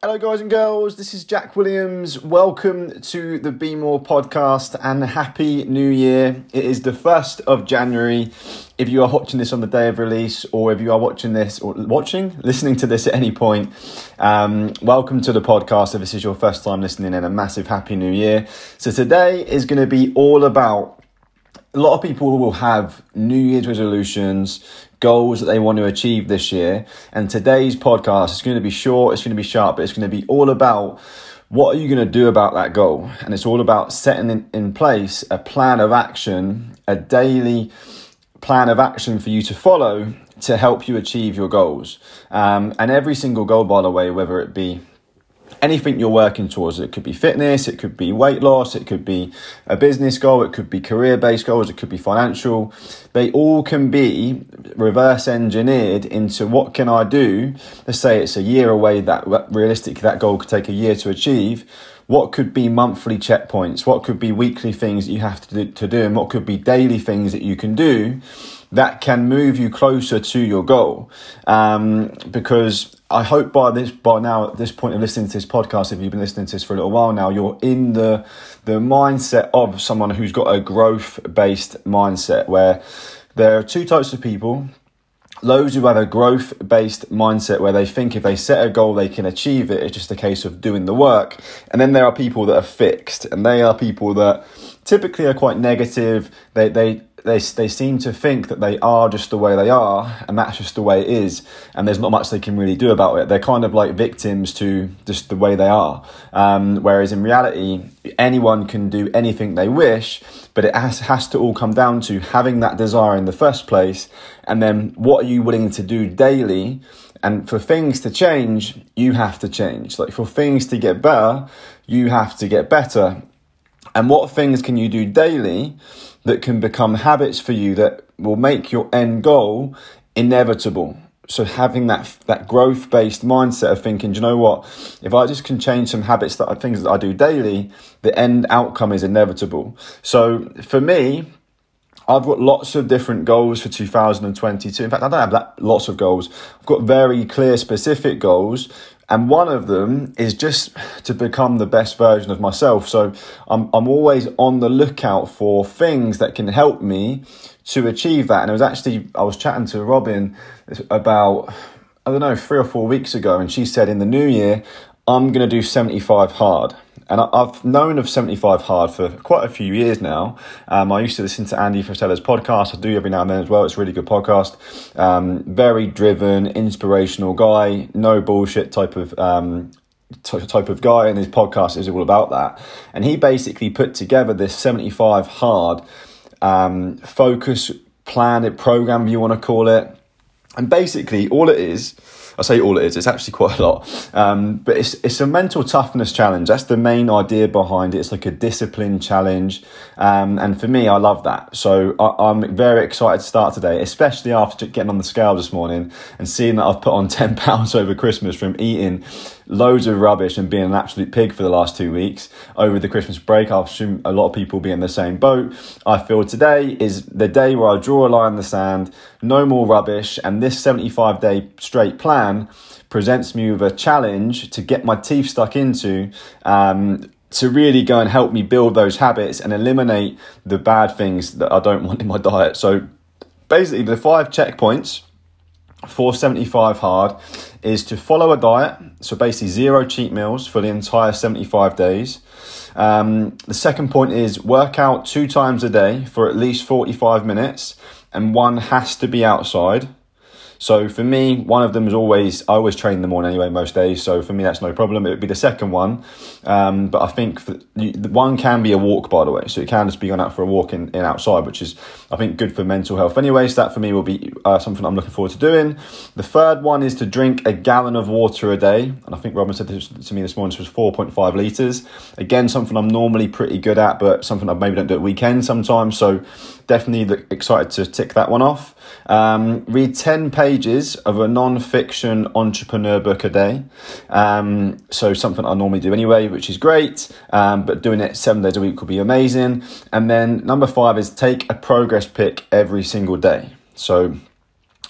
Hello, guys and girls. This is Jack Williams. Welcome to the Be More podcast and Happy New Year. It is the 1st of January. If you are watching this on the day of release, or if you are watching this or watching, listening to this at any point, um, welcome to the podcast. If this is your first time listening, and a massive Happy New Year. So, today is going to be all about a lot of people will have New Year's resolutions, goals that they want to achieve this year. And today's podcast is going to be short, it's going to be sharp, but it's going to be all about what are you going to do about that goal? And it's all about setting in, in place a plan of action, a daily plan of action for you to follow to help you achieve your goals. Um, and every single goal, by the way, whether it be anything you're working towards. It could be fitness, it could be weight loss, it could be a business goal, it could be career based goals, it could be financial. They all can be reverse engineered into what can I do? Let's say it's a year away that realistically that goal could take a year to achieve. What could be monthly checkpoints? What could be weekly things that you have to do, to do? And what could be daily things that you can do that can move you closer to your goal? Um, because I hope by this by now at this point of listening to this podcast, if you've been listening to this for a little while now, you're in the the mindset of someone who's got a growth based mindset where there are two types of people. Those who have a growth based mindset where they think if they set a goal they can achieve it, it's just a case of doing the work. And then there are people that are fixed, and they are people that typically are quite negative. They they they, they seem to think that they are just the way they are and that's just the way it is and there's not much they can really do about it. They're kind of like victims to just the way they are. Um, whereas in reality anyone can do anything they wish but it has, has to all come down to having that desire in the first place and then what are you willing to do daily? And for things to change you have to change. Like for things to get better you have to get better and what things can you do daily that can become habits for you that will make your end goal inevitable? So having that that growth based mindset of thinking, you know what, if I just can change some habits that are things that I do daily, the end outcome is inevitable. So for me, I've got lots of different goals for 2022. In fact, I don't have that lots of goals. I've got very clear, specific goals and one of them is just to become the best version of myself. So I'm, I'm always on the lookout for things that can help me to achieve that. And it was actually, I was chatting to Robin about, I don't know, three or four weeks ago, and she said in the new year, I'm going to do 75 hard. And I've known of 75 Hard for quite a few years now. Um, I used to listen to Andy Frisella's podcast. I do every now and then as well. It's a really good podcast. Um, very driven, inspirational guy. No bullshit type of um, type of guy, and his podcast is all about that. And he basically put together this 75 hard um, focus plan, it program, you want to call it. And basically, all it is I say all it is. It's actually quite a lot, um, but it's it's a mental toughness challenge. That's the main idea behind it. It's like a discipline challenge, um, and for me, I love that. So I, am very excited to start today, especially after getting on the scale this morning and seeing that I've put on ten pounds over Christmas from eating loads of rubbish and being an absolute pig for the last two weeks over the Christmas break. I assume a lot of people will be in the same boat. I feel today is the day where I draw a line in the sand, no more rubbish, and this 75 day straight plan presents me with a challenge to get my teeth stuck into. Um, to really go and help me build those habits and eliminate the bad things that I don't want in my diet. So basically, the five checkpoints 475 hard is to follow a diet, so basically zero cheat meals for the entire 75 days. Um, the second point is work out two times a day for at least 45 minutes, and one has to be outside. So for me, one of them is always I always train in the morning anyway most days. So for me, that's no problem. It would be the second one, um, but I think for, one can be a walk by the way. So it can just be going out for a walk in, in outside, which is I think good for mental health anyway. So that for me will be uh, something I'm looking forward to doing. The third one is to drink a gallon of water a day, and I think Robin said this to me this morning. This was 4.5 liters. Again, something I'm normally pretty good at, but something I maybe don't do at weekends sometimes. So definitely excited to tick that one off. Um, read 10 pages of a non fiction entrepreneur book a day. Um, so, something I normally do anyway, which is great, um, but doing it seven days a week would be amazing. And then number five is take a progress pic every single day. So,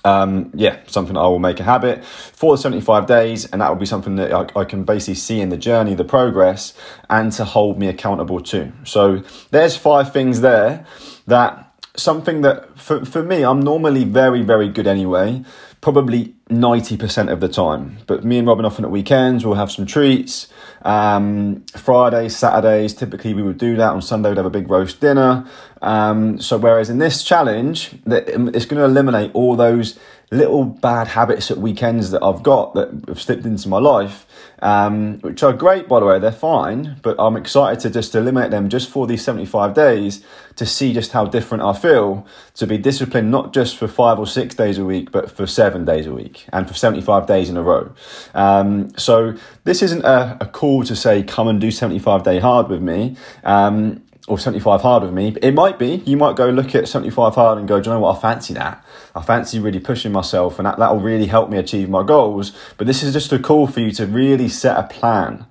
um, yeah, something I will make a habit for the 75 days, and that will be something that I, I, can basically see in the journey, the progress, and to hold me accountable to. So there's five things there that something that for, for me, I'm normally very, very good anyway, probably 90% of the time. But me and Robin often at weekends, we'll have some treats. Um, Fridays, Saturdays, typically we would do that. On Sunday, we'd have a big roast dinner. Um, so, whereas in this challenge, that it's going to eliminate all those little bad habits at weekends that I've got that have slipped into my life, um, which are great, by the way, they're fine, but I'm excited to just eliminate them just for these 75 days to see just how different I feel to be disciplined, not just for five or six days a week, but for seven days a week and for 75 days in a row. Um, so this isn't a, a, call to say, come and do 75 day hard with me. Um, or 75 hard with me. It might be. You might go look at 75 hard and go, do you know what? I fancy that. I fancy really pushing myself and that, that'll really help me achieve my goals. But this is just a call for you to really set a plan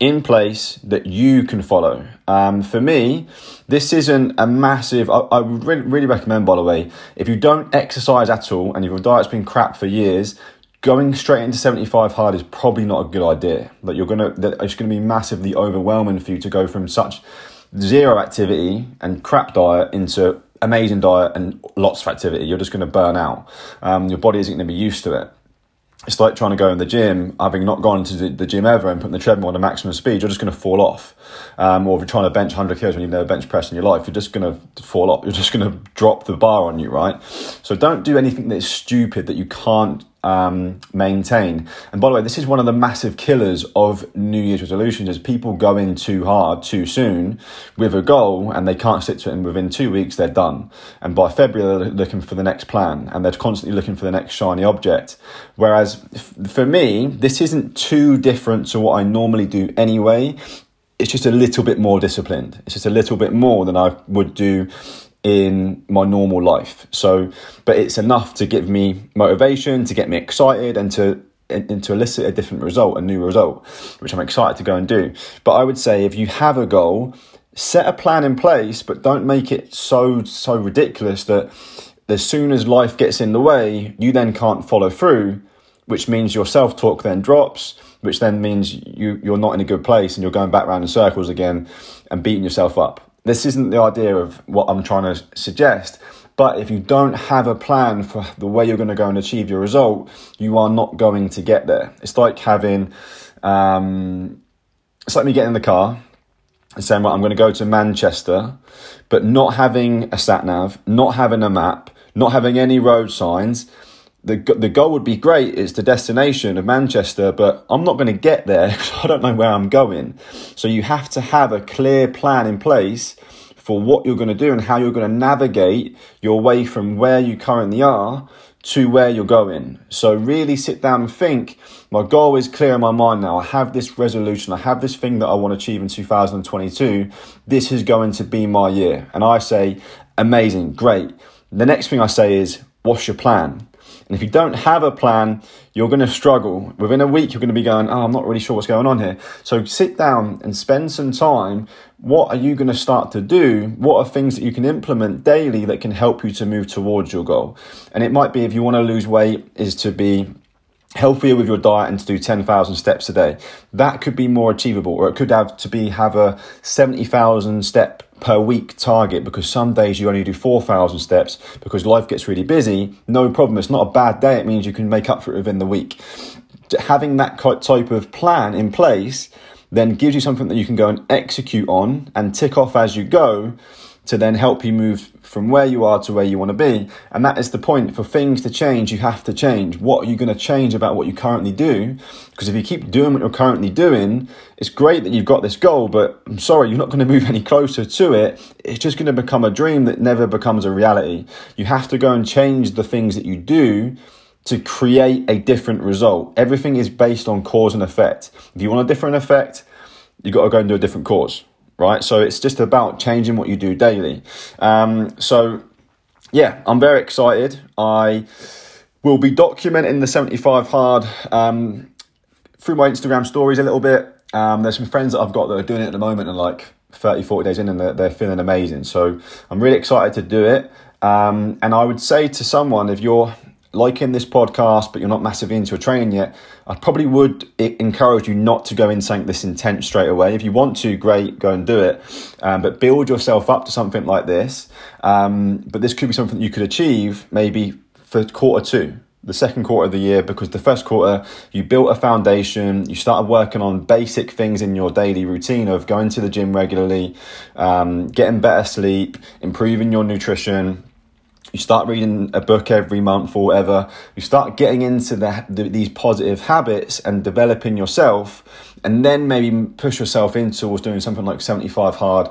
in place that you can follow. Um, for me, this isn't a massive, I, I would really, recommend, by the way, if you don't exercise at all and your diet's been crap for years, going straight into 75 hard is probably not a good idea. That you're gonna, that it's gonna be massively overwhelming for you to go from such zero activity and crap diet into amazing diet and lots of activity, you're just going to burn out. Um, your body isn't going to be used to it. It's like trying to go in the gym, having not gone to the gym ever and putting the treadmill on a maximum speed, you're just going to fall off. Um, or if you're trying to bench 100 kilos when you've never bench pressed in your life, you're just going to fall off. You're just going to drop the bar on you, right? So don't do anything that's stupid that you can't um, maintain. And by the way, this is one of the massive killers of New Year's resolutions: is people go in too hard too soon with a goal, and they can't stick to it. And within two weeks, they're done. And by February, they're looking for the next plan, and they're constantly looking for the next shiny object. Whereas for me, this isn't too different to what I normally do anyway. It's just a little bit more disciplined. It's just a little bit more than I would do in my normal life. So, but it's enough to give me motivation, to get me excited, and to and to elicit a different result, a new result, which I'm excited to go and do. But I would say if you have a goal, set a plan in place, but don't make it so so ridiculous that as soon as life gets in the way, you then can't follow through, which means your self talk then drops, which then means you you're not in a good place and you're going back around in circles again and beating yourself up. This isn't the idea of what I'm trying to suggest. But if you don't have a plan for the way you're going to go and achieve your result, you are not going to get there. It's like having, um, it's like me getting in the car and saying, well, I'm going to go to Manchester, but not having a sat nav, not having a map, not having any road signs, the the goal would be great. It's the destination of Manchester, but I'm not going to get there because I don't know where I'm going. So you have to have a clear plan in place for what you're going to do and how you're going to navigate your way from where you currently are to where you're going. So really sit down and think. My goal is clear in my mind now. I have this resolution. I have this thing that I want to achieve in 2022. This is going to be my year. And I say, amazing, great. The next thing I say is, what's your plan? And if you don't have a plan, you're going to struggle. Within a week, you're going to be going, oh, I'm not really sure what's going on here. So sit down and spend some time. What are you going to start to do? What are things that you can implement daily that can help you to move towards your goal? And it might be if you want to lose weight, is to be healthier with your diet and to do 10,000 steps a day. That could be more achievable, or it could have to be have a 70,000 step per week target because some days you only do 4,000 steps because life gets really busy. No problem. It's not a bad day. It means you can make up for it within the week. Having that type of plan in place then gives you something that you can go and execute on and tick off as you go to then help you move from where you are to where you want to be. And that is the point. For things to change, you have to change. What are you going to change about what you currently do? Because if you keep doing what you're currently doing, it's great that you've got this goal, but I'm sorry, you're not going to move any closer to it. It's just going to become a dream that never becomes a reality. You have to go and change the things that you do to create a different result. Everything is based on cause and effect. If you want a different effect, you've got to go and do a different cause right? So it's just about changing what you do daily. Um, so yeah, I'm very excited. I will be documenting the 75 hard um, through my Instagram stories a little bit. Um, there's some friends that I've got that are doing it at the moment and like 30, 40 days in and they're, they're feeling amazing. So I'm really excited to do it. Um, and I would say to someone, if you're liking this podcast, but you're not massively into a training yet, I probably would encourage you not to go in something this intense straight away. If you want to, great, go and do it. Um, but build yourself up to something like this. Um, but this could be something you could achieve maybe for quarter two the second quarter of the year because the first quarter you built a foundation you started working on basic things in your daily routine of going to the gym regularly um, getting better sleep improving your nutrition you start reading a book every month or whatever. You start getting into the, the, these positive habits and developing yourself and then maybe push yourself into doing something like 75 hard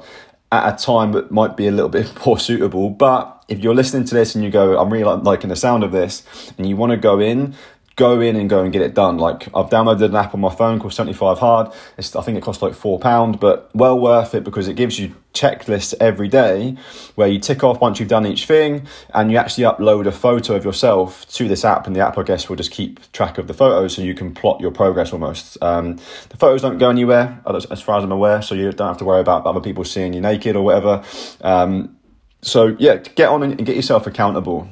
at a time that might be a little bit more suitable. But if you're listening to this and you go i'm really liking the sound of this and you want to go in go in and go and get it done. Like I've downloaded an app on my phone called 75 Hard. It's, I think it costs like four pound, but well worth it because it gives you checklists every day where you tick off once you've done each thing and you actually upload a photo of yourself to this app and the app I guess will just keep track of the photos so you can plot your progress almost. Um, the photos don't go anywhere as far as I'm aware, so you don't have to worry about other people seeing you naked or whatever. Um, so yeah, get on and get yourself accountable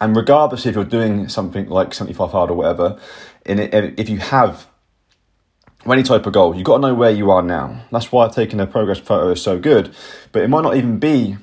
and regardless if you're doing something like 75 hard or whatever, in it, if you have any type of goal, you've got to know where you are now. That's why taking a progress photo is so good. But it might not even be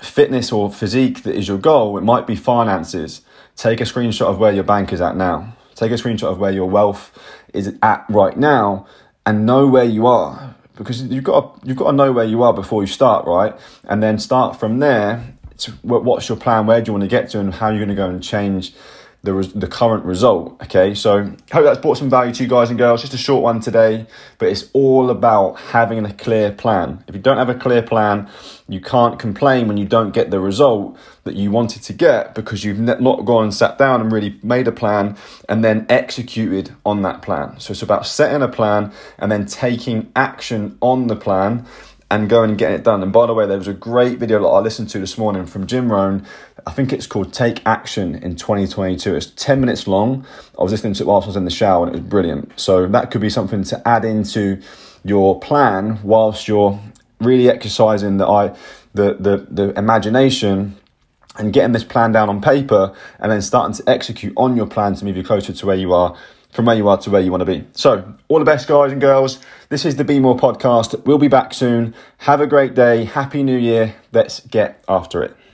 fitness or physique that is your goal. It might be finances. Take a screenshot of where your bank is at now. Take a screenshot of where your wealth is at right now and know where you are because you've got to, you've got to know where you are before you start, right? And then start from there what's your plan? Where do you want to get to, and how you're going to go and change the the current result? Okay, so hope that's brought some value to you guys and girls. Just a short one today, but it's all about having a clear plan. If you don't have a clear plan, you can't complain when you don't get the result that you wanted to get because you've not gone and sat down and really made a plan and then executed on that plan. So it's about setting a plan and then taking action on the plan and going and getting it done. And by the way, there was a great video that I listened to this morning from Jim Rohn. I think it's called Take Action in 2022. It's 10 minutes long. I was listening to it whilst I was in the shower and it was brilliant. So that could be something to add into your plan whilst you're really exercising the eye, the, the, the imagination and getting this plan down on paper and then starting to execute on your plan to move you closer to where you are from where you are to where you want to be. So, all the best, guys and girls. This is the Be More podcast. We'll be back soon. Have a great day. Happy New Year. Let's get after it.